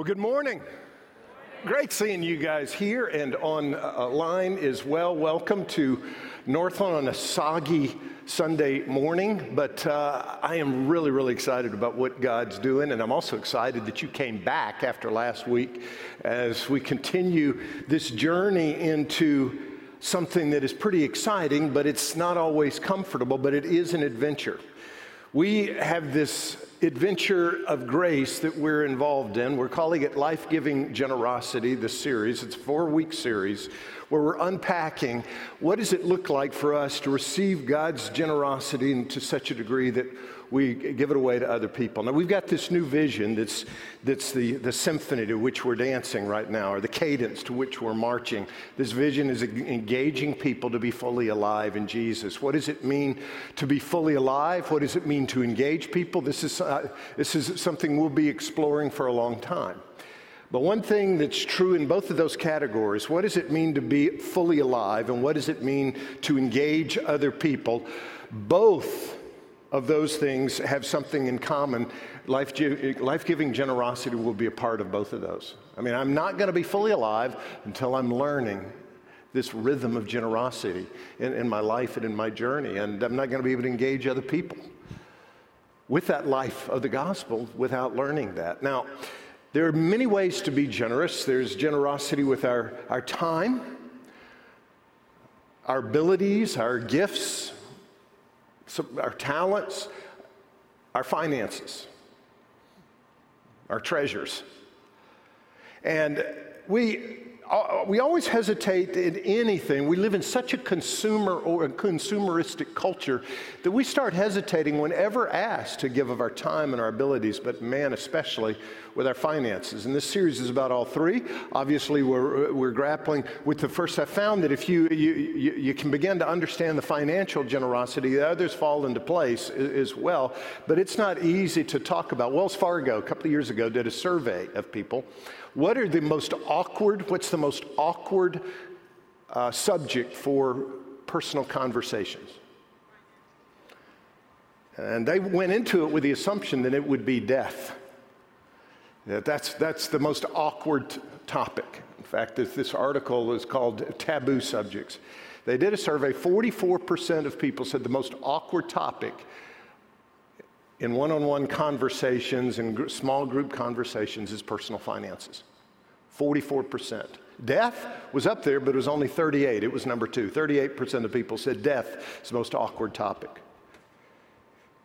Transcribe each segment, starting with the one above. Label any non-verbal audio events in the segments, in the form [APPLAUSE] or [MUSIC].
Well, good morning. Great seeing you guys here and online as well. Welcome to Northland on a soggy Sunday morning, but uh, I am really, really excited about what God's doing, and I'm also excited that you came back after last week as we continue this journey into something that is pretty exciting, but it's not always comfortable, but it is an adventure. We have this adventure of grace that we're involved in. We're calling it Life Giving Generosity, the series. It's a four week series where we're unpacking what does it look like for us to receive God's generosity to such a degree that we give it away to other people. Now, we've got this new vision that's, that's the, the symphony to which we're dancing right now, or the cadence to which we're marching. This vision is engaging people to be fully alive in Jesus. What does it mean to be fully alive? What does it mean to engage people? This is, uh, this is something we'll be exploring for a long time. But one thing that's true in both of those categories what does it mean to be fully alive, and what does it mean to engage other people? Both of those things have something in common. Life giving generosity will be a part of both of those. I mean, I'm not going to be fully alive until I'm learning this rhythm of generosity in, in my life and in my journey, and I'm not going to be able to engage other people with that life of the gospel without learning that. Now, there are many ways to be generous. There's generosity with our, our time, our abilities, our gifts, our talents, our finances, our treasures. And we, Uh, uh, we always hesitate in anything. We live in such a consumer or a consumeristic culture that we start hesitating whenever asked to give of our time and our abilities, but man, especially with our finances. And this series is about all three. Obviously, we're, uh, we're grappling with the first. I found that if you, you, you, you can begin to understand the financial generosity, the others fall into place as well. But it's not easy to talk about. Wells Fargo, a couple of years ago, did a survey of people. What are the most awkward, what's the most awkward uh, subject for personal conversations? And they went into it with the assumption that it would be death. That That's, that's the most awkward topic. In fact, this, this article is called Taboo Subjects. They did a survey, 44% of people said the most awkward topic in one on one conversations and small group conversations is personal finances. 44%. Death was up there, but it was only 38. It was number two. 38% of people said death is the most awkward topic.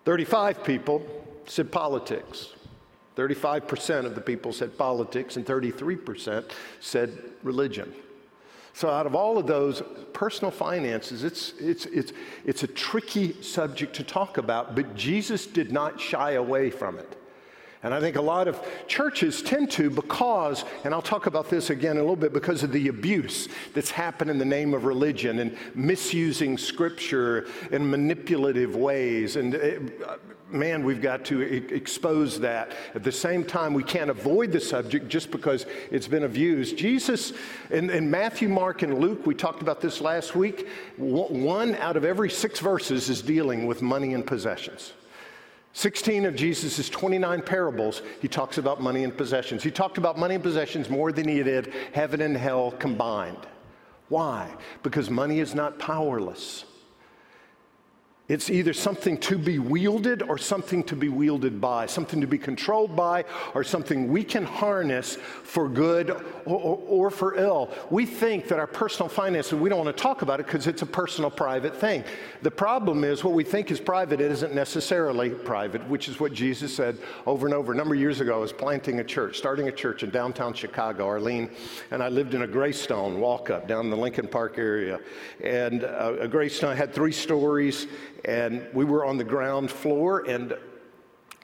35 people said politics. 35% of the people said politics, and 33% said religion. So, out of all of those, personal finances, it's, it's, it's, it's a tricky subject to talk about, but Jesus did not shy away from it. And I think a lot of churches tend to because, and I'll talk about this again in a little bit, because of the abuse that's happened in the name of religion and misusing scripture in manipulative ways. And uh, man, we've got to expose that. At the same time, we can't avoid the subject just because it's been abused. Jesus, in, in Matthew, Mark, and Luke, we talked about this last week, one out of every six verses is dealing with money and possessions. 16 of Jesus' 29 parables, he talks about money and possessions. He talked about money and possessions more than he did heaven and hell combined. Why? Because money is not powerless. It's either something to be wielded or something to be wielded by, something to be controlled by, or something we can harness for good or, or, or, for ill. We think that our personal finances, we don't want to talk about it because it's a personal, private thing. The problem is what we think is private, it isn't necessarily private, which is what Jesus said over and over. A number of years ago, I was planting a church, starting a church in downtown Chicago, Arlene, and I lived in a Greystone walk up down the Lincoln Park area. And a, a Greystone had three stories and we were on the ground floor, and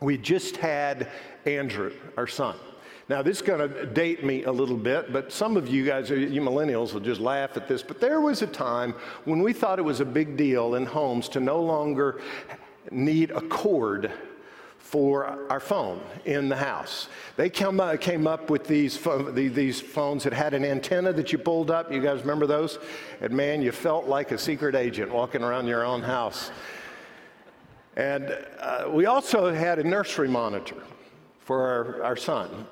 we just had Andrew, our son. Now, this is going to date me a little bit, but some of you guys, you millennials, will just laugh at this. But there was a time when we thought it was a big deal in homes to no longer need a cord for our phone in the house. They uh, came up with these, these phones that had an antenna that you pulled up. You guys remember those? And man, you felt like a secret agent walking around your own house. And uh, we also had a nursery monitor for our, our son.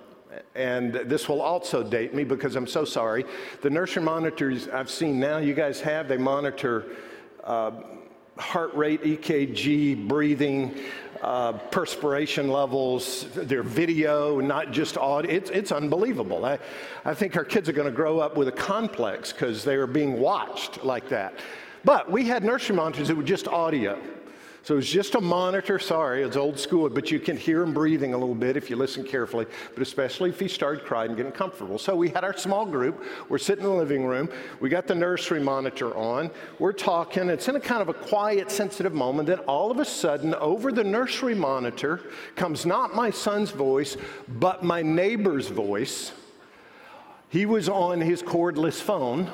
and this will also date me because I'm so sorry. The nursery monitors I've seen now, you guys have, they monitor uh, heart rate, EKG, breathing, uh, perspiration levels, their video, not just audio. It's, it's unbelievable. I, I think our kids are going to grow up with a complex because they are being watched like that. But we had nursery monitors that were just audio. So it's just a monitor. Sorry, it's old school, but you can hear him breathing a little bit if you listen carefully, but especially if he started crying and getting comfortable. So we had our small group. We're sitting in the living room. We got the nursery monitor on. We're talking. It's in a kind of a quiet, sensitive moment. Then all of a sudden, over the nursery monitor comes not my son's voice, but my neighbor's voice. He was on his cordless phone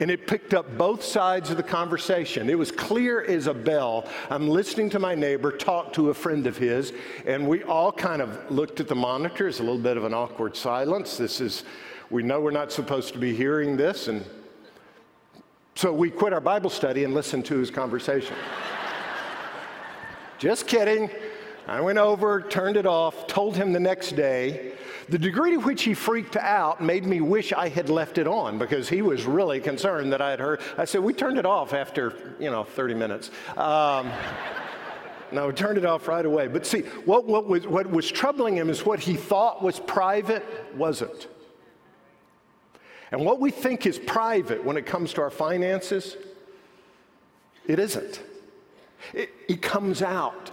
and it picked up both sides of the conversation. It was clear as a bell. I'm listening to my neighbor talk to a friend of his, and we all kind of looked at the monitors, a little bit of an awkward silence. This is, we know we're not supposed to be hearing this, and so we quit our Bible study and listened to his conversation. [LAUGHS] Just kidding. I went over, turned it off, told him the next day. The degree to which he freaked out made me wish I had left it on because he was really concerned that I had heard. I said, We turned it off after, you know, 30 minutes. Um, we turned it off right away. But see, what, what, was, what was troubling him is what he thought was private wasn't. And what we think is private when it comes to our finances, it isn't. It, it comes out.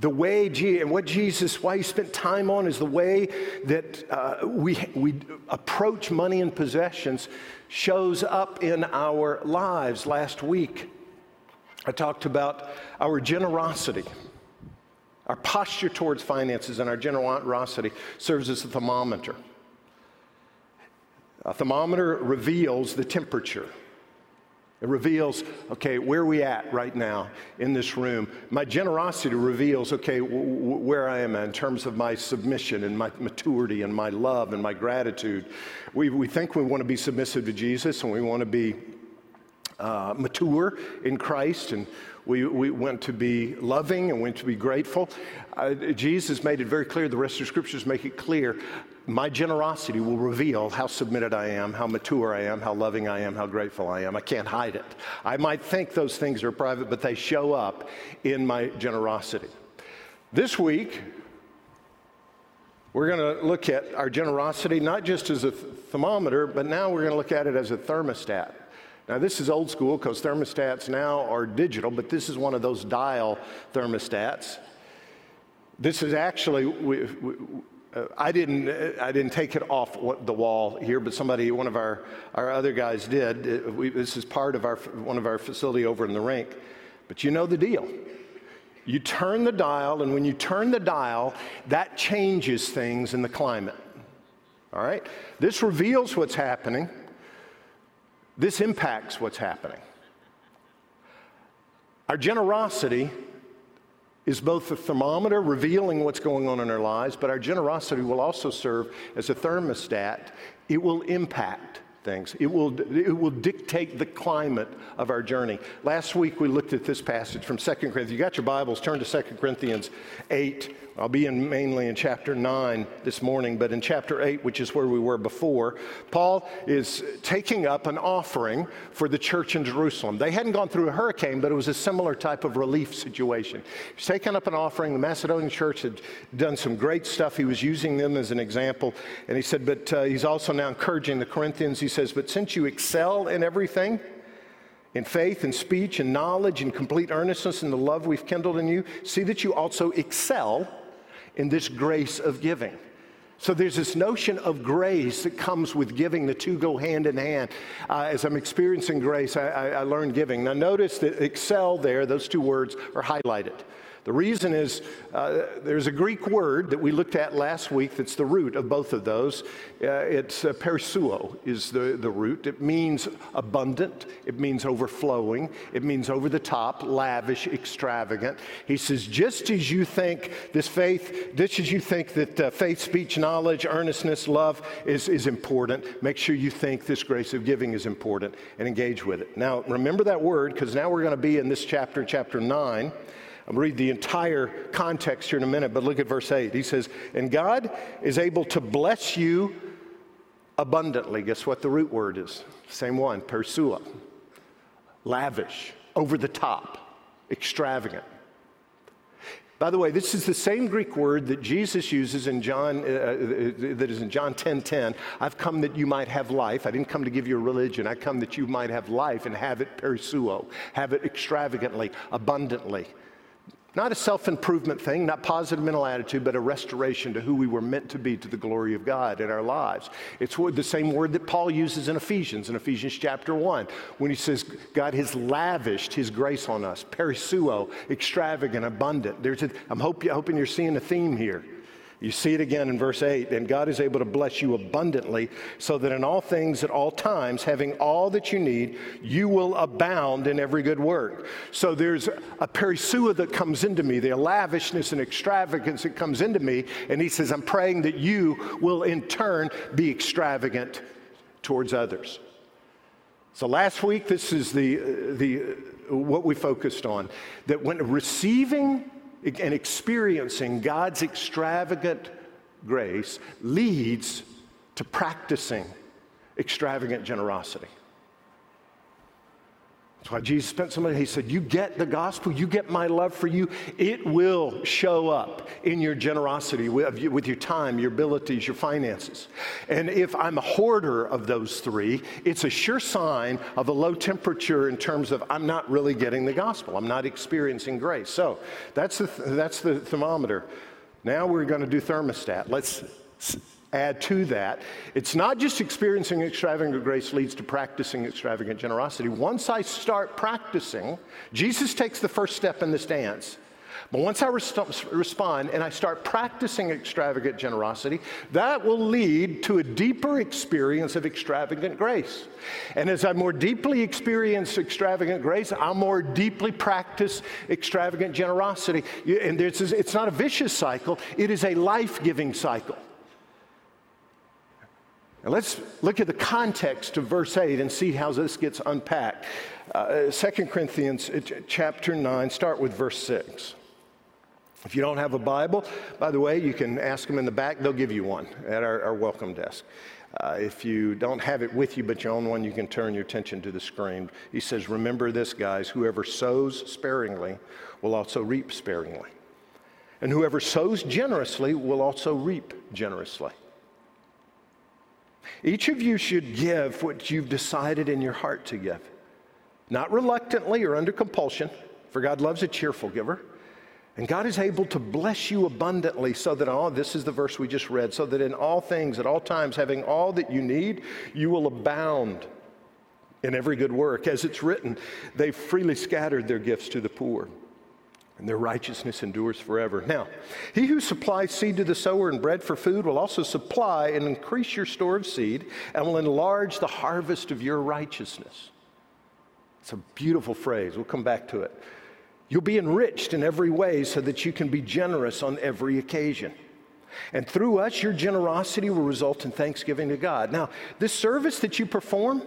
The way, and what Jesus, why he spent time on is the way that uh, we, we approach money and possessions shows up in our lives. Last week, I talked about our generosity. Our posture towards finances and our generosity serves as a thermometer. A thermometer reveals the temperature. It reveals, okay, where we at right now in this room? My generosity reveals, okay, w- w- where I am in terms of my submission and my maturity and my love and my gratitude. We, we think we want to be submissive to Jesus and we want to be uh, mature in Christ and we, we want to be loving and we want to be grateful. Uh, Jesus made it very clear, the rest of the scriptures make it clear my generosity will reveal how submitted I am, how mature I am, how loving I am, how grateful I am. I can't hide it. I might think those things are private, but they show up in my generosity. This week, we're going to look at our generosity not just as a thermometer, but now we're going to look at it as a thermostat. Now, this is old school because thermostats now are digital, but this is one of those dial thermostats. This is actually, we, we, I didn't, I didn't take it off the wall here, but somebody, one of our, our other guys did. We, this is part of our, one of our facility over in the rink. But you know the deal. You turn the dial, and when you turn the dial, that changes things in the climate. All right? This reveals what's happening. This impacts what's happening. Our generosity is both a thermometer revealing what's going on in our lives, but our generosity will also serve as a thermostat. It will impact things. It will, it will dictate the climate of our journey. Last week we looked at this passage from 2 Corinthians. You got your Bibles, turn to 2 Corinthians 8. I'll be in mainly in chapter 9 this morning, but in chapter 8, which is where we were before, Paul is taking up an offering for the church in Jerusalem. They hadn't gone through a hurricane, but it was a similar type of relief situation. He's taking up an offering. The Macedonian church had done some great stuff. He was using them as an example. And he said, but uh, he's also now encouraging the Corinthians. He says, but since you excel in everything, in faith and speech and knowledge and complete earnestness in the love we've kindled in you, see that you also excel in this grace of giving. So there's this notion of grace that comes with giving. The two go hand in hand. Uh, as I'm experiencing grace, I, I, I learned giving. Now notice that excel there, those two words are highlighted. The reason is uh, there's a Greek word that we looked at last week that's the root of both of those. Uh, it's uh, perisseuo is the, the root. It means abundant. It means overflowing. It means over the top, lavish, extravagant. He says, just as you think this faith, just as you think that uh, faith, speech, knowledge, earnestness, love is, is important, make sure you think this grace of giving is important and engage with it. Now, remember that word because now we're going to be in this chapter, chapter 9. I'm gonna read the entire context here in a minute, but look at verse 8. He says, And God is able to bless you abundantly. Guess what the root word is? Same one, persua. Lavish, over the top, extravagant. By the way, this is the same Greek word that Jesus uses in John, uh, uh that is in John 10 10. I've come that you might have life. I didn't come to give you a religion. I come that you might have life and have it persuo, have it extravagantly, abundantly. Not a self improvement thing, not positive mental attitude, but a restoration to who we were meant to be to the glory of God in our lives. It's the same word that Paul uses in Ephesians, in Ephesians chapter 1, when he says, God has lavished his grace on us, perisseuo, extravagant, abundant. There's a, I'm hoping you're seeing a theme here. You see it again in verse 8, and God is able to bless you abundantly, so that in all things at all times, having all that you need, you will abound in every good work. So there's a perisseuo that comes into me, the lavishness and extravagance that comes into me, and he says, I'm praying that you will in turn be extravagant towards others. So last week, this is the, the what we focused on that when receiving and experiencing God's extravagant grace leads to practicing extravagant generosity. That's why Jesus spent so much. He said, You get the gospel, you get my love for you. It will show up in your generosity, with, your time, your abilities, your finances. And if I'm a hoarder of those three, it's a sure sign of a low temperature in terms of I'm not really getting the gospel. I'm not experiencing grace. So that's the, that's the thermometer. Now we're going to do thermostat. Let's add to that. It's not just experiencing extravagant grace leads to practicing extravagant generosity. Once I start practicing, Jesus takes the first step in this dance. But once I respond and I start practicing extravagant generosity, that will lead to a deeper experience of extravagant grace. And as I more deeply experience extravagant grace, I'll more deeply practice extravagant generosity. And it's not a vicious cycle, it is a life giving cycle. Now let's look at the context of verse 8 and see how this gets unpacked. Uh, 2 Corinthians uh, chapter 9, start with verse 6. If you don't have a Bible, by the way, you can ask them in the back. They'll give you one at our, our welcome desk. Uh, if you don't have it with you, but you own one, you can turn your attention to the screen. He says, Remember this, guys whoever sows sparingly will also reap sparingly. And whoever sows generously will also reap generously. Each of you should give what you've decided in your heart to give, not reluctantly or under compulsion, for God loves a cheerful giver. And God is able to bless you abundantly so that all, this is the verse we just read, so that in all things, at all times, having all that you need, you will abound in every good work. As it's written, they freely scattered their gifts to the poor and their righteousness endures forever. Now, he who supplies seed to the sower and bread for food will also supply and increase your store of seed and will enlarge the harvest of your righteousness. It's a beautiful phrase. We'll come back to it. You'll be enriched in every way so that you can be generous on every occasion. And through us, your generosity will result in thanksgiving to God. Now, this service that you perform,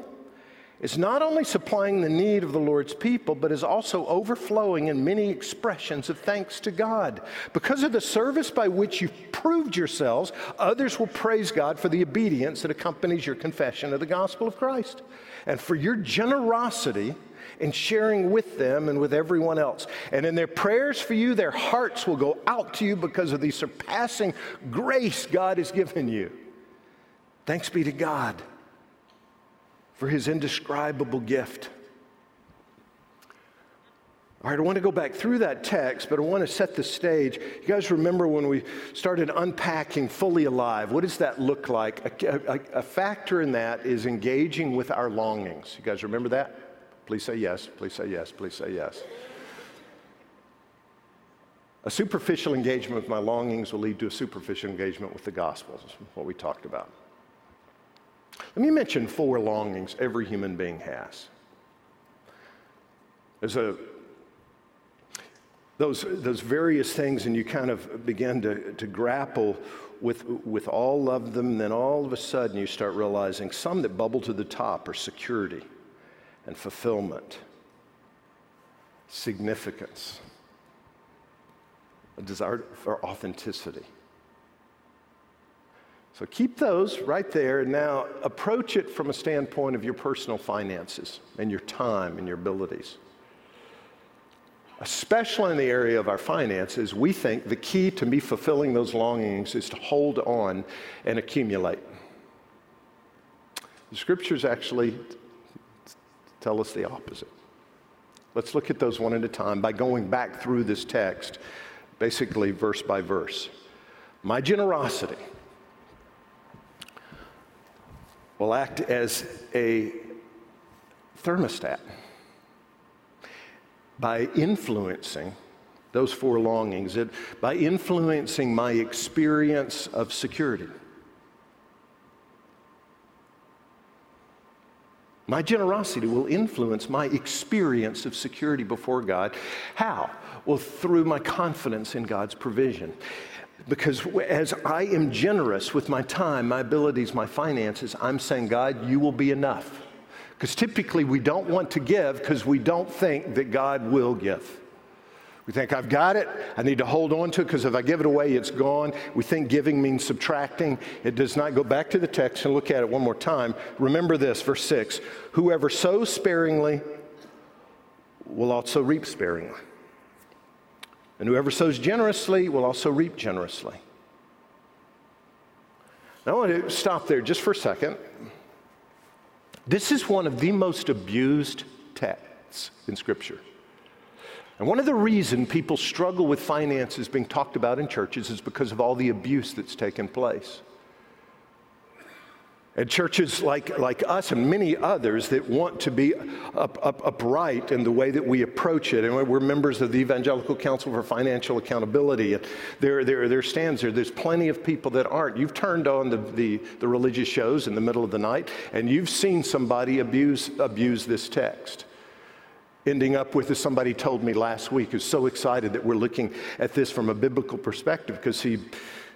is not only supplying the need of the Lord's people, but is also overflowing in many expressions of thanks to God. Because of the service by which you've proved yourselves, others will praise God for the obedience that accompanies your confession of the gospel of Christ and for your generosity in sharing with them and with everyone else. And in their prayers for you, their hearts will go out to you because of the surpassing grace God has given you. Thanks be to God for his indescribable gift. All right, I want to go back through that text, but I want to set the stage. You guys remember when we started unpacking fully alive? What does that look like? A, a, a, factor in that is engaging with our longings. You guys remember that? Please say yes, please say yes, please say yes. A superficial engagement with my longings will lead to a superficial engagement with the gospel, is what we talked about. Let me mention four longings every human being has. There's a those, those various things, and you kind of begin to, to grapple with, with all of them, then all of a sudden you start realizing some that bubble to the top are security and fulfillment, significance, a desire for authenticity. So keep those right there. And Now approach it from a standpoint of your personal finances and your time and your abilities. Especially in the area of our finances, we think the key to me fulfilling those longings is to hold on and accumulate. The scriptures actually tell us the opposite. Let's look at those one at a time by going back through this text, basically verse by verse. My generosity will act as a thermostat by influencing those four longings, it, by influencing my experience of security. My generosity will influence my experience of security before God. How? Well, through my confidence in God's provision. Because as I am generous with my time, my abilities, my finances, I'm saying, God, you will be enough. Because typically we don't want to give because we don't think that God will give. We think, I've got it. I need to hold on to it because if I give it away, it's gone. We think giving means subtracting. It does not. Go back to the text and look at it one more time. Remember this, verse 6 Whoever sows sparingly will also reap sparingly. And whoever sows generously will also reap generously. Now, I want to stop there just for a second. This is one of the most abused texts in Scripture. And one of the reasons people struggle with finances being talked about in churches is because of all the abuse that's taken place. And churches like, like us and many others that want to be up, up, upright in the way that we approach it. And we're members of the Evangelical Council for Financial Accountability. There, there, there stands there, there's plenty of people that aren't. You've turned on the, the, the religious shows in the middle of the night, and you've seen somebody abuse, abuse this text ending up with, as somebody told me last week, who's so excited that we're looking at this from a biblical perspective because he,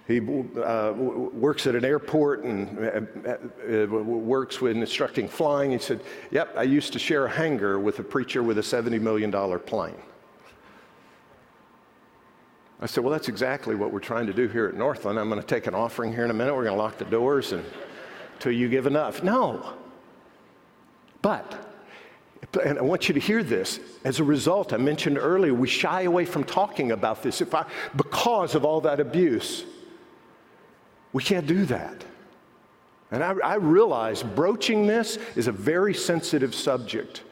he uh, works at an airport and uh, uh, works with instructing flying. He said, Yep, I used to share a hangar with a preacher with a $70 million plane. I said, Well, that's exactly what we're trying to do here at Northland. I'm going to take an offering here in a minute. We're going to lock the doors and, until you give enough. No. But and I want you to hear this. As a result, I mentioned earlier, we shy away from talking about this I, because of all that abuse. We can't do that. And I, I realize broaching this is a very sensitive subject.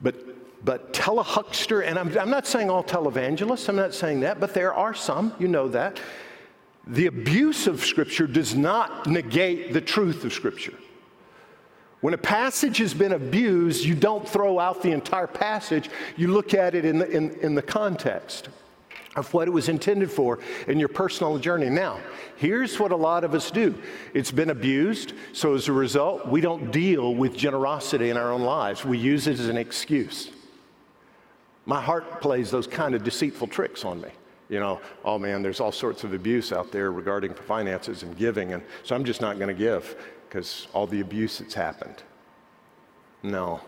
But, but telehuckster, and I'm, I'm not saying all televangelists, I'm not saying that, but there are some, you know that. The abuse of Scripture does not negate the truth of Scripture. When a passage has been abused, you don't throw out the entire passage, you look at it in the, in, in the context of what it was intended for in your personal journey. Now, here's what a lot of us do it's been abused, so as a result, we don't deal with generosity in our own lives, we use it as an excuse. My heart plays those kind of deceitful tricks on me. You know, oh man, there's all sorts of abuse out there regarding finances and giving, and so I'm just not going to give because all the abuse that's happened. No.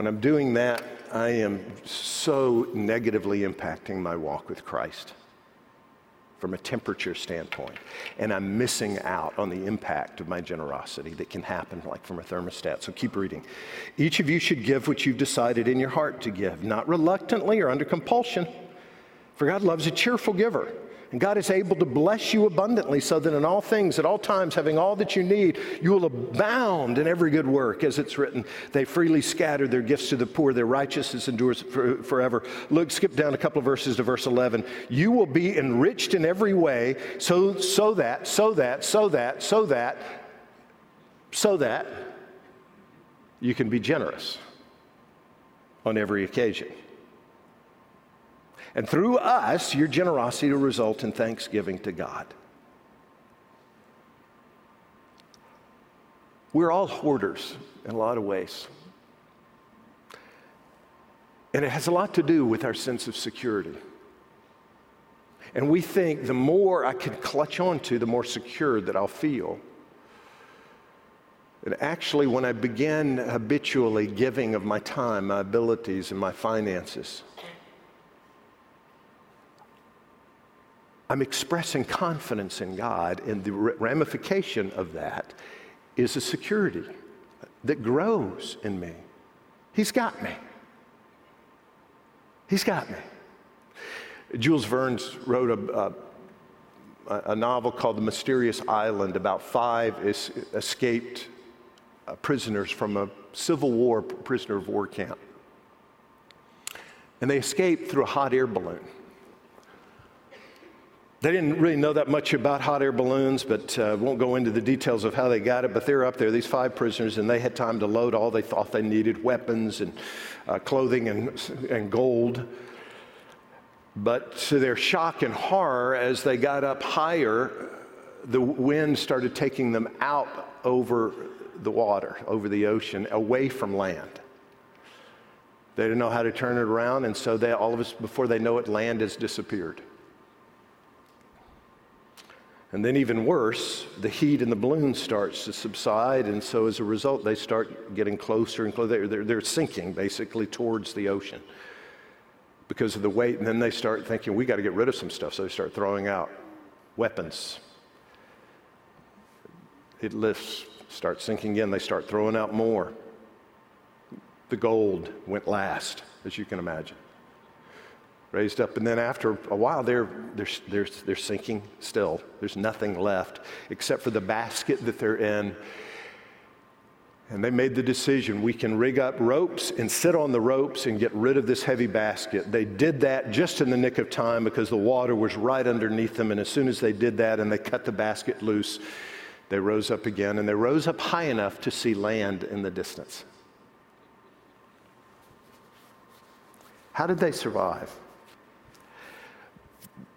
When I'm doing that, I am so negatively impacting my walk with Christ from a temperature standpoint. And I'm missing out on the impact of my generosity that can happen like from a thermostat. So keep reading. Each of you should give what you've decided in your heart to give, not reluctantly or under compulsion. For God loves a cheerful giver. And God is able to bless you abundantly so that in all things, at all times, having all that you need, you will abound in every good work. As it's written, they freely scatter their gifts to the poor, their righteousness endures for, forever. Look, skip down a couple of verses to verse 11. You will be enriched in every way, so, so that, so that, so that, so that, so that you can be generous on every occasion. And through us, your generosity will result in thanksgiving to God. We're all hoarders in a lot of ways. And it has a lot to do with our sense of security. And we think the more I can clutch onto, the more secure that I'll feel. And actually, when I begin habitually giving of my time, my abilities, and my finances, I'm expressing confidence in God, and the ramification of that is a security that grows in me. He's got me. He's got me. Jules Verne wrote a, a, a, novel called The Mysterious Island about five es- escaped uh, prisoners from a Civil War prisoner of war camp. And they escaped through a hot air balloon. They didn't really know that much about hot air balloons, but uh, won't go into the details of how they got it. But they're up there, these five prisoners, and they had time to load all they thought they needed weapons and uh, clothing and, and gold. But to their shock and horror, as they got up higher, the wind started taking them out over the water, over the ocean, away from land. They didn't know how to turn it around, and so they, all of us, before they know it, land has disappeared. And then, even worse, the heat in the balloon starts to subside. And so, as a result, they start getting closer and closer. They're, they're sinking basically towards the ocean because of the weight. And then they start thinking, we got to get rid of some stuff. So, they start throwing out weapons. It lifts, starts sinking in. They start throwing out more. The gold went last, as you can imagine raised up. And then after a while, they're, they're, they're, they're sinking still. There's nothing left except for the basket that they're in. And they made the decision we can rig up ropes and sit on the ropes and get rid of this heavy basket. They did that just in the nick of time because the water was right underneath them. And as soon as they did that and they cut the basket loose, they rose up again. And they rose up high enough to see land in the distance. How did they survive?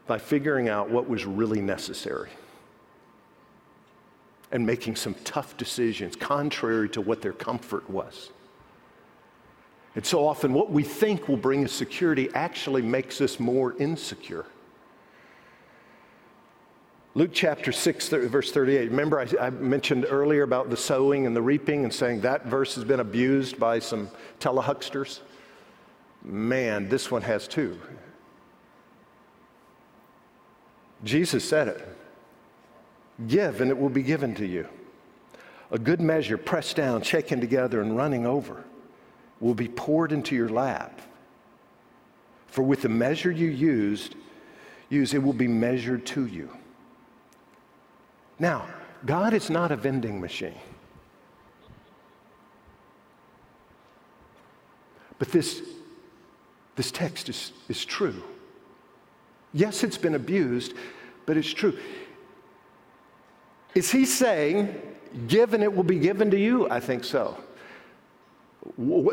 By figuring out what was really necessary and making some tough decisions contrary to what their comfort was. And so often, what we think will bring us security actually makes us more insecure. Luke chapter 6, verse 38. Remember, I, I, mentioned earlier about the sowing and the reaping and saying that verse has been abused by some telehucksters? Man, this one has too. Jesus said it Give, and it will be given to you. A good measure, pressed down, shaken together, and running over, will be poured into your lap. For with the measure you used, use, it will be measured to you. Now, God is not a vending machine. But this, this text is, is true. Yes, it's been abused, but it's true. Is he saying, give and it will be given to you? I think so.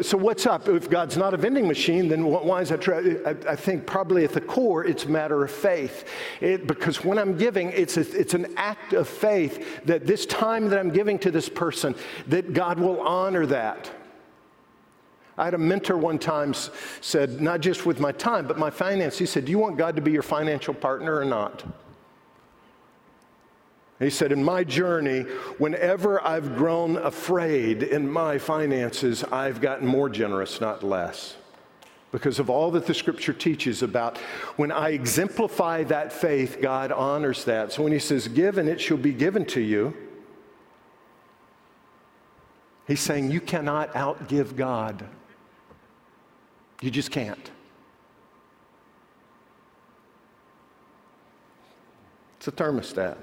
So, what's up? If God's not a vending machine, then why is that true? I think probably at the core, it's a matter of faith. It, because when I'm giving, it's, a, it's an act of faith that this time that I'm giving to this person, that God will honor that. I had a mentor one time said, not just with my time, but my finance. He said, Do you want God to be your financial partner or not? he said, In my journey, whenever I've grown afraid in my finances, I've gotten more generous, not less. Because of all that the scripture teaches about when I exemplify that faith, God honors that. So when he says, Give and it shall be given to you, he's saying, You cannot outgive God. You just can't. It's a thermostat.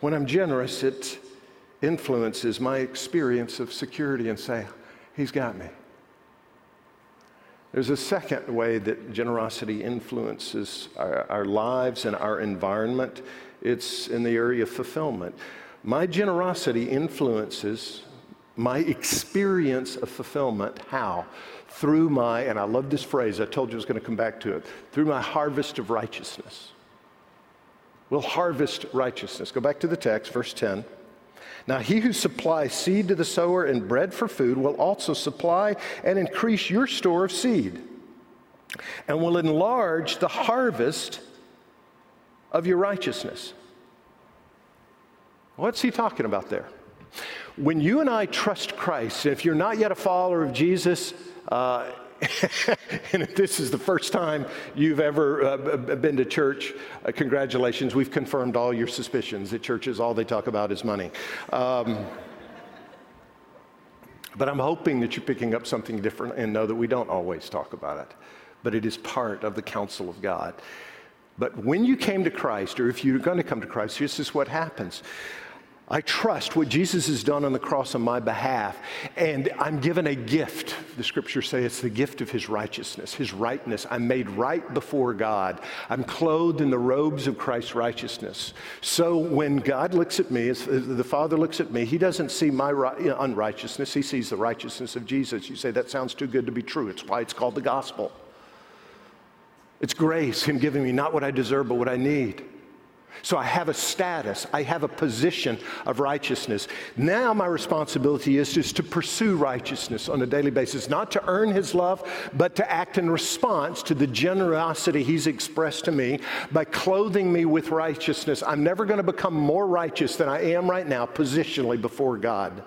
When I'm generous, it influences my experience of security and say, He's got me. There's a second way that generosity influences our, our, lives and our environment. It's in the area of fulfillment. My generosity influences my experience of fulfillment. How? through my, and I love this phrase, I told you I was going to come back to it, through my harvest of righteousness. We'll harvest righteousness. Go back to the text, verse 10. Now, he who supplies seed to the sower and bread for food will also supply and increase your store of seed and will enlarge the harvest of your righteousness. What's he talking about there? When you and I trust Christ, if you're not yet a follower of Jesus, uh, [LAUGHS] and if this is the first time you've ever uh, been to church, uh, congratulations. We've confirmed all your suspicions that churches, all they talk about is money. Um, but I'm hoping that you're picking up something different and know that we don't always talk about it, but it is part of the counsel of God. But when you came to Christ, or if you're going to come to Christ, this is what happens. I trust what Jesus has done on the cross on my behalf, and I'm given a gift. The scriptures say it's the gift of his righteousness, his rightness. I'm made right before God. I'm clothed in the robes of Christ's righteousness. So when God looks at me, the Father looks at me, he doesn't see my unrighteousness, he sees the righteousness of Jesus. You say, that sounds too good to be true. It's why it's called the gospel. It's grace, him giving me not what I deserve, but what I need. So I have a status, I have a position of righteousness. Now my responsibility is just to pursue righteousness on a daily basis, not to earn his love, but to act in response to the generosity he's expressed to me by clothing me with righteousness. I'm never going to become more righteous than I am right now positionally before God.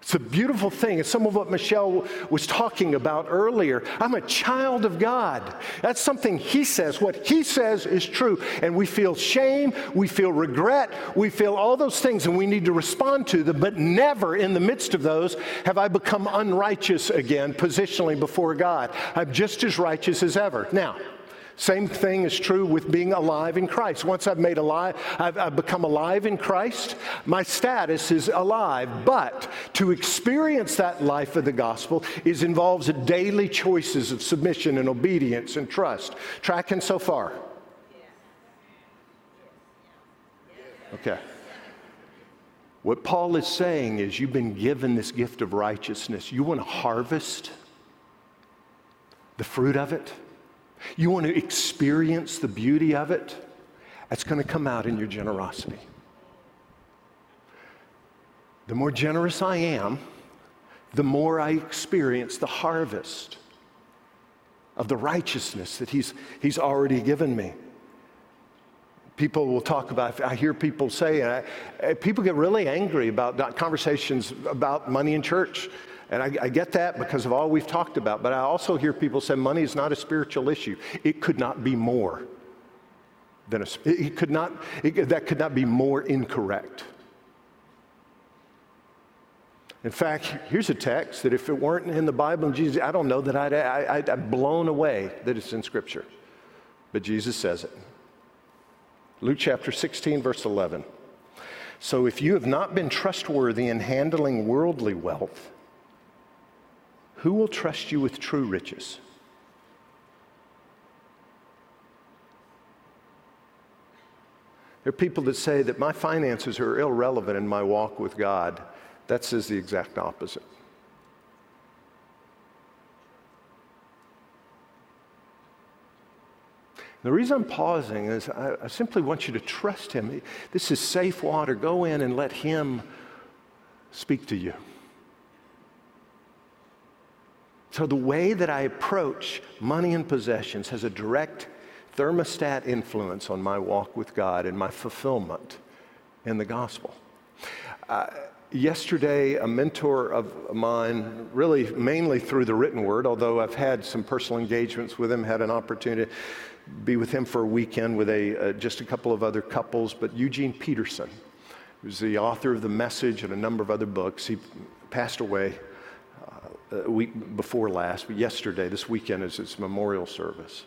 It's a beautiful thing. It's some of what Michelle was talking about earlier. I'm a child of God. That's something He says. What He says is true. And we feel shame, we feel regret, we feel all those things, and we need to respond to them. But never in the midst of those have I become unrighteous again, positionally before God. I'm just as righteous as ever. Now, same thing is true with being alive in Christ. Once I've made alive, I've, I've, become alive in Christ, my status is alive. But to experience that life of the gospel is involves daily choices of submission and obedience and trust. Tracking so far? Okay. What Paul is saying is you've been given this gift of righteousness. You want to harvest the fruit of it? You want to experience the beauty of it? That's going to come out in your generosity. The more generous I am, the more I experience the harvest of the righteousness that he's, he's already given me. People will talk about, I hear people say, I, eh, people get really angry about conversations about money in church. And I, I, get that because of all we've talked about. But I also hear people say money is not a spiritual issue. It could not be more than a, it could not, it, that could not be more incorrect. In fact, here's a text that if it weren't in the Bible and Jesus, I don't know that I'd, I, would i blown away that it's in Scripture. But Jesus says it. Luke chapter 16, verse 11. So if you have not been trustworthy in handling worldly wealth, who will trust you with true riches? There are people that say that my finances are irrelevant in my walk with God. That says the exact opposite. The reason I'm pausing is I, I, simply want you to trust Him. This is safe water. Go in and let Him speak to you. So, the way that I approach money and possessions has a direct thermostat influence on my walk with God and my fulfillment in the gospel. Uh, yesterday, a mentor of mine, really mainly through the written word, although I've had some personal engagements with him, had an opportunity to be with him for a weekend with a, uh, just a couple of other couples, but Eugene Peterson, who's the author of The Message and a number of other books, he passed away uh, week before last, but yesterday, this weekend is its memorial service.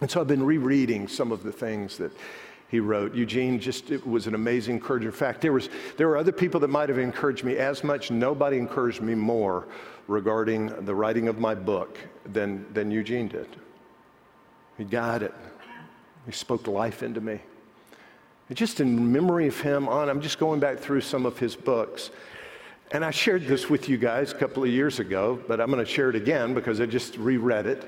And so I've been rereading some of the things that he wrote. Eugene just it was an amazing encourager. In fact, there was there were other people that might have encouraged me as much. Nobody encouraged me more regarding the writing of my book than than Eugene did. He got it. He spoke life into me. And just in memory of him on, I'm just going back through some of his books. And I shared this with you guys a couple of years ago, but I'm going to share it again because I just reread it.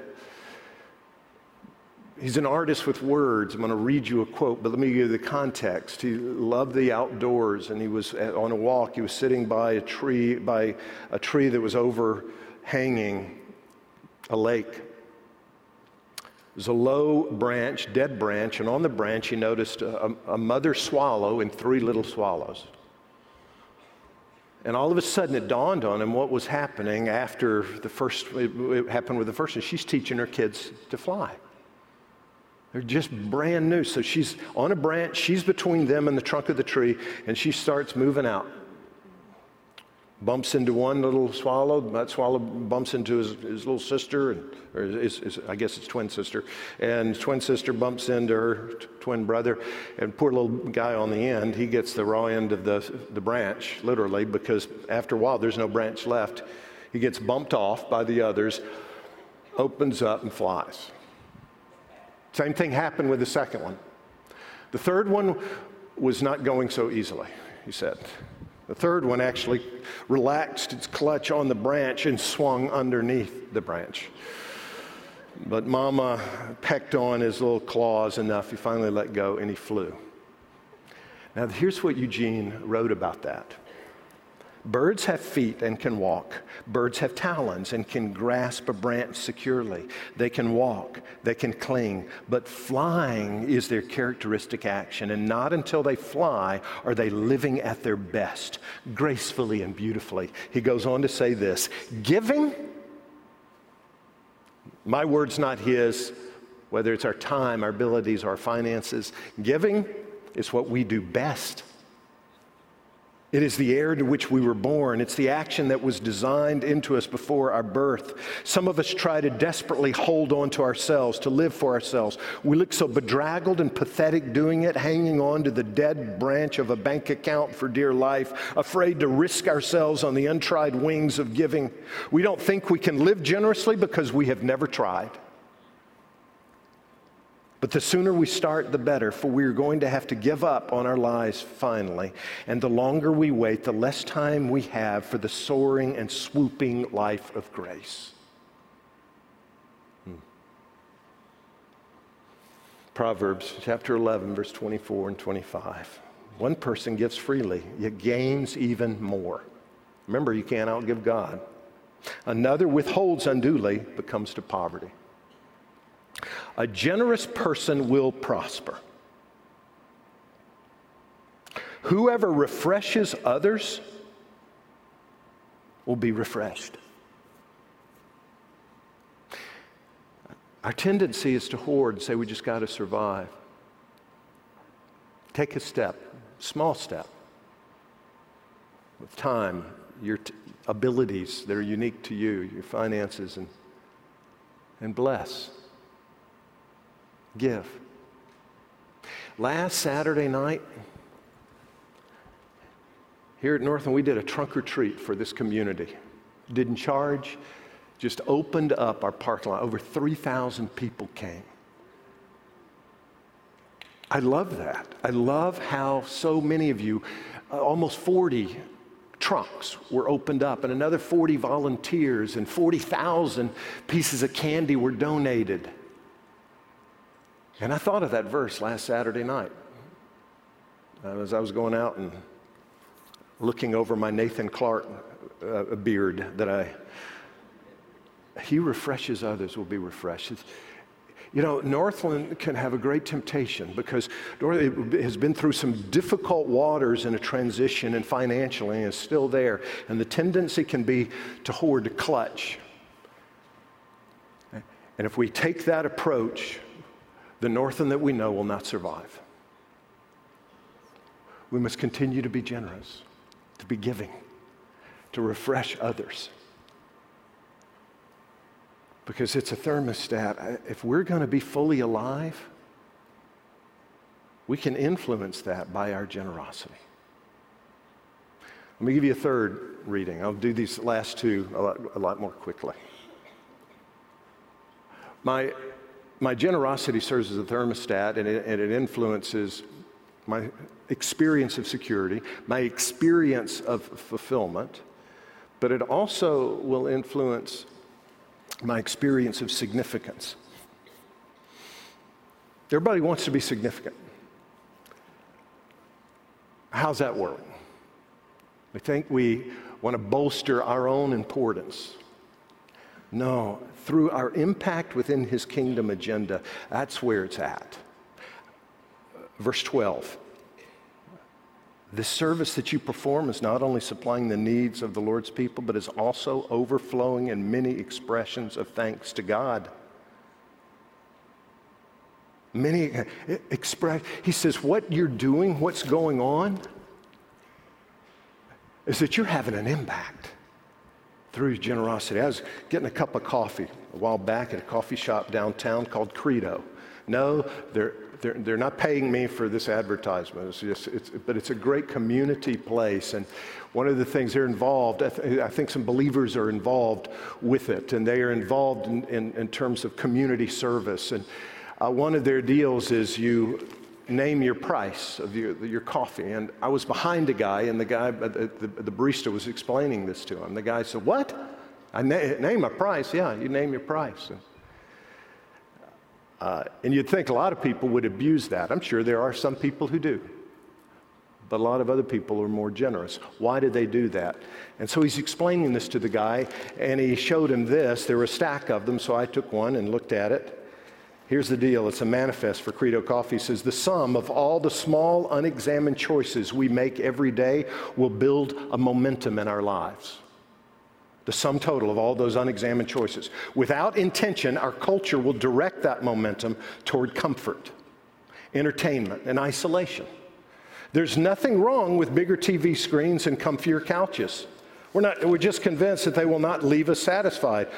He's an artist with words. I'm going to read you a quote, but let me give you the context. He loved the outdoors, and he was on a walk. He was sitting by a tree, by a tree that was overhanging a lake. There's a low branch, dead branch, and on the branch he noticed a, a mother swallow and three little swallows. And all of a sudden, it dawned on him what was happening after the first, it happened with the first one. She's teaching her kids to fly. They're just brand new. So she's on a branch, she's between them and the trunk of the tree, and she starts moving out. Bumps into one little swallow, that swallow bumps into his, his little sister, and, or his, his, I guess it's twin sister, and twin sister bumps into her t- twin brother, and poor little guy on the end, he gets the raw end of the, the branch, literally, because after a while there's no branch left. He gets bumped off by the others, opens up, and flies. Same thing happened with the second one. The third one was not going so easily, he said. The third one actually relaxed its clutch on the branch and swung underneath the branch. But Mama pecked on his little claws enough, he finally let go and he flew. Now, here's what Eugene wrote about that. Birds have feet and can walk. Birds have talons and can grasp a branch securely. They can walk, they can cling, but flying is their characteristic action. And not until they fly are they living at their best, gracefully and beautifully. He goes on to say this giving, my word's not his, whether it's our time, our abilities, our finances, giving is what we do best. It is the air to which we were born. It's the action that was designed into us before our birth. Some of us try to desperately hold on to ourselves, to live for ourselves. We look so bedraggled and pathetic doing it, hanging on to the dead branch of a bank account for dear life, afraid to risk ourselves on the untried wings of giving. We don't think we can live generously because we have never tried. But the sooner we start, the better, for we're going to have to give up on our lives finally. And the longer we wait, the less time we have for the soaring and swooping life of grace. Hmm. Proverbs chapter 11, verse 24 and 25. One person gives freely, yet gains even more. Remember, you can't outgive God. Another withholds unduly, but comes to poverty. A generous person will prosper. Whoever refreshes others will be refreshed. Our tendency is to hoard and say we just got to survive. Take a step, small step, with time, your t- abilities that are unique to you, your finances, and, and bless give. Last Saturday night, here at Northland, we did a trunk or treat for this community. Didn't charge, just opened up our parking lot. Over 3,000 people came. I love that. I love how so many of you, uh, almost 40 trunks were opened up, and another 40 volunteers and 40,000 pieces of candy were donated. And I thought of that verse last Saturday night as I was going out and looking over my Nathan Clark uh, beard that I, he refreshes others will be refreshed. You know, Northland can have a great temptation because Northland has been through some difficult waters in a transition and financially and is still there. And the tendency can be to hoard, to clutch. And if we take that approach, the Northland that we know will not survive. We must continue to be generous, to be giving, to refresh others. Because it's a thermostat. If we're going to be fully alive, we can influence that by our generosity. Let me give you a third reading. I'll do these last two a lot, a lot more quickly. My my generosity serves as a thermostat and it, and it, influences my experience of security, my experience of fulfillment, but it also will influence my experience of significance. Everybody wants to be significant. How's that work? We think we want to bolster our own importance. No, through our impact within his kingdom agenda, that's where it's at. Verse 12. The service that you perform is not only supplying the needs of the Lord's people, but is also overflowing in many expressions of thanks to God. Many uh, express, he says, what you're doing, what's going on, is that you're having an impact through his generosity. I was getting a cup of coffee a while back at a coffee shop downtown called Credo. No, they're, they're, they're not paying me for this advertisement, it's just, it's, but it's a great community place. And one of the things they're involved, I, th- I think some believers are involved with it, and they are involved in, in, in terms of community service. And uh, one of their deals is you name your price of your, your coffee. And I was behind a guy, and the guy, the, the, the barista was explaining this to him. The guy said, What? I na- name a price? Yeah, you name your price. And, uh, and you'd think a lot of people would abuse that. I'm sure there are some people who do. But a lot of other people are more generous. Why did they do that? And so he's explaining this to the guy, and he showed him this. There were a stack of them, so I took one and looked at it. Here's the deal it's a manifest for Credo Coffee. It says, The sum of all the small, unexamined choices we make every day will build a momentum in our lives. The sum total of all those unexamined choices. Without intention, our culture will direct that momentum toward comfort, entertainment, and isolation. There's nothing wrong with bigger TV screens and comfier couches. We're, not, we're just convinced that they will not leave us satisfied.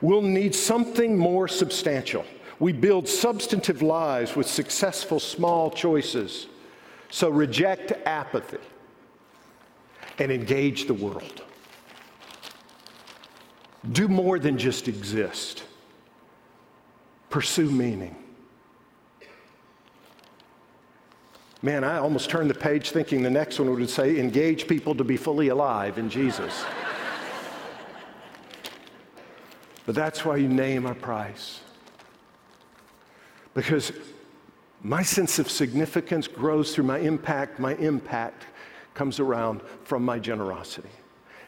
We'll need something more substantial. We build substantive lives with successful small choices. So reject apathy and engage the world. Do more than just exist, pursue meaning. Man, I almost turned the page thinking the next one would say, engage people to be fully alive in Jesus. [LAUGHS] but that's why you name a price. Because my sense of significance grows through my impact. My impact comes around from my generosity.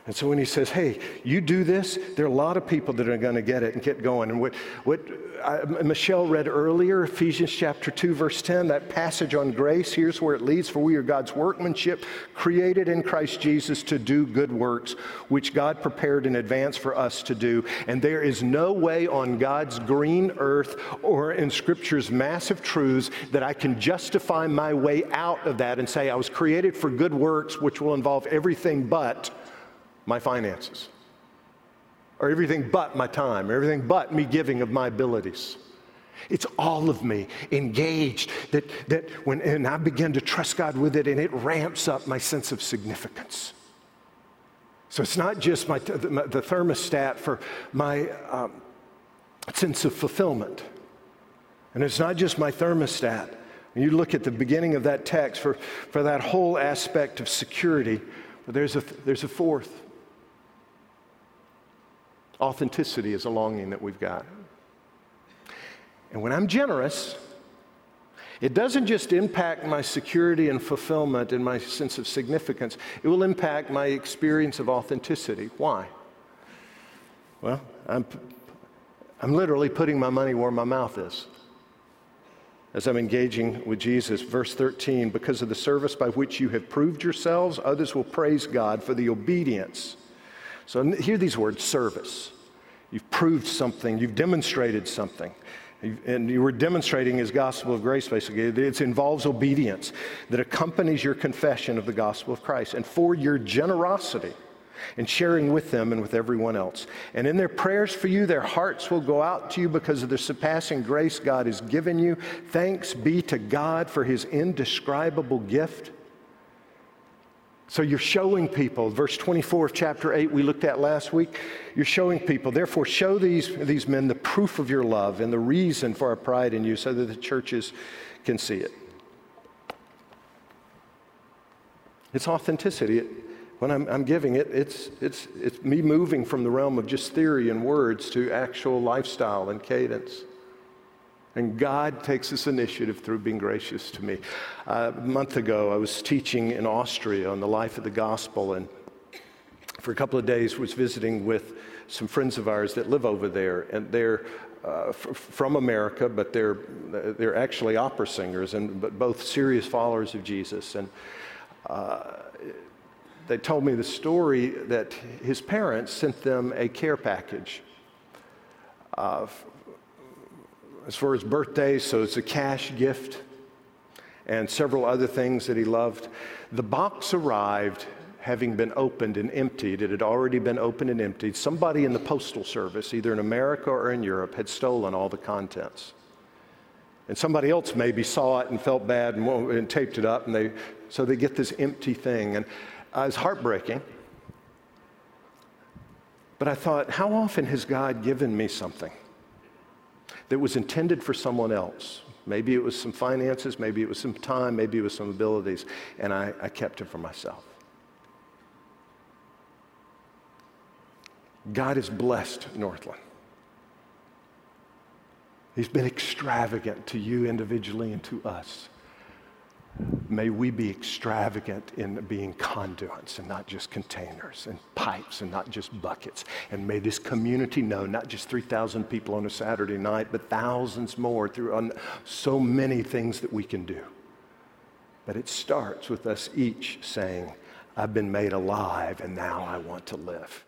And so when he says, hey, you do this, there are a lot of people that are going to get it and get going. And what, what uh, I, Michelle read earlier, Ephesians chapter 2, verse 10, that passage on grace, here's where it leads. For we are God's workmanship, created in Christ Jesus to do good works, which God prepared in advance for us to do. And there is no way on God's green earth or in Scripture's massive truths that I can justify my way out of that and say, I was created for good works, which will involve everything but my finances, or everything but my time, or everything but me giving of my abilities. It's all of me engaged that, that when and I begin to trust God with it, and it ramps up my sense of significance. So it's not just my, the thermostat for my um, sense of fulfillment. And it's not just my thermostat. When you look at the beginning of that text for, for that whole aspect of security, but there's a, there's a fourth. Authenticity is a longing that we've got. And when I'm generous, it doesn't just impact my security and fulfillment and my sense of significance, it will impact my experience of authenticity. Why? Well, I'm, I'm literally putting my money where my mouth is. As I'm engaging with Jesus, verse 13, because of the service by which you have proved yourselves, others will praise God for the obedience so hear these words service. You've proved something, you've demonstrated something. And you were demonstrating his gospel of grace, basically. It involves obedience that accompanies your confession of the gospel of Christ and for your generosity and sharing with them and with everyone else. And in their prayers for you, their hearts will go out to you because of the surpassing grace God has given you. Thanks be to God for his indescribable gift. So you're showing people, verse 24 of chapter 8 we looked at last week, you're showing people, therefore, show these, these men the proof of your love and the reason for our pride in you so that the churches can see it. It's authenticity. It, when I'm, I'm, giving it, it's, it's, it's me moving from the realm of just theory and words to actual lifestyle and cadence. And God takes this initiative through being gracious to me. Uh, a month ago, I was teaching in Austria on the life of the gospel, and for a couple of days was visiting with some friends of ours that live over there, and they're uh, f- from America, but they're they're actually opera singers, and but both serious followers of Jesus. And they told me the story that his parents sent them a care package uh, as for his birthday, so it's a cash gift and several other things that he loved. The box arrived having been opened and emptied. It had already been opened and emptied. Somebody in the postal service, either in America or in Europe, had stolen all the contents. And somebody else maybe saw it and felt bad and, and taped it up, and they, so they get this empty thing. And uh, it's heartbreaking. But I thought, how often has God given me something that was intended for someone else? Maybe it was some finances, maybe it was some time, maybe it was some abilities, and I, I kept it for myself. God has blessed Northland. He's been extravagant to you individually and to us. May we be extravagant in being conduits and not just containers and pipes and not just buckets. And may this community know not just 3,000 people on a Saturday night, but thousands more through so many things that we can do. But it starts with us each saying, I've been made alive and now I want to live.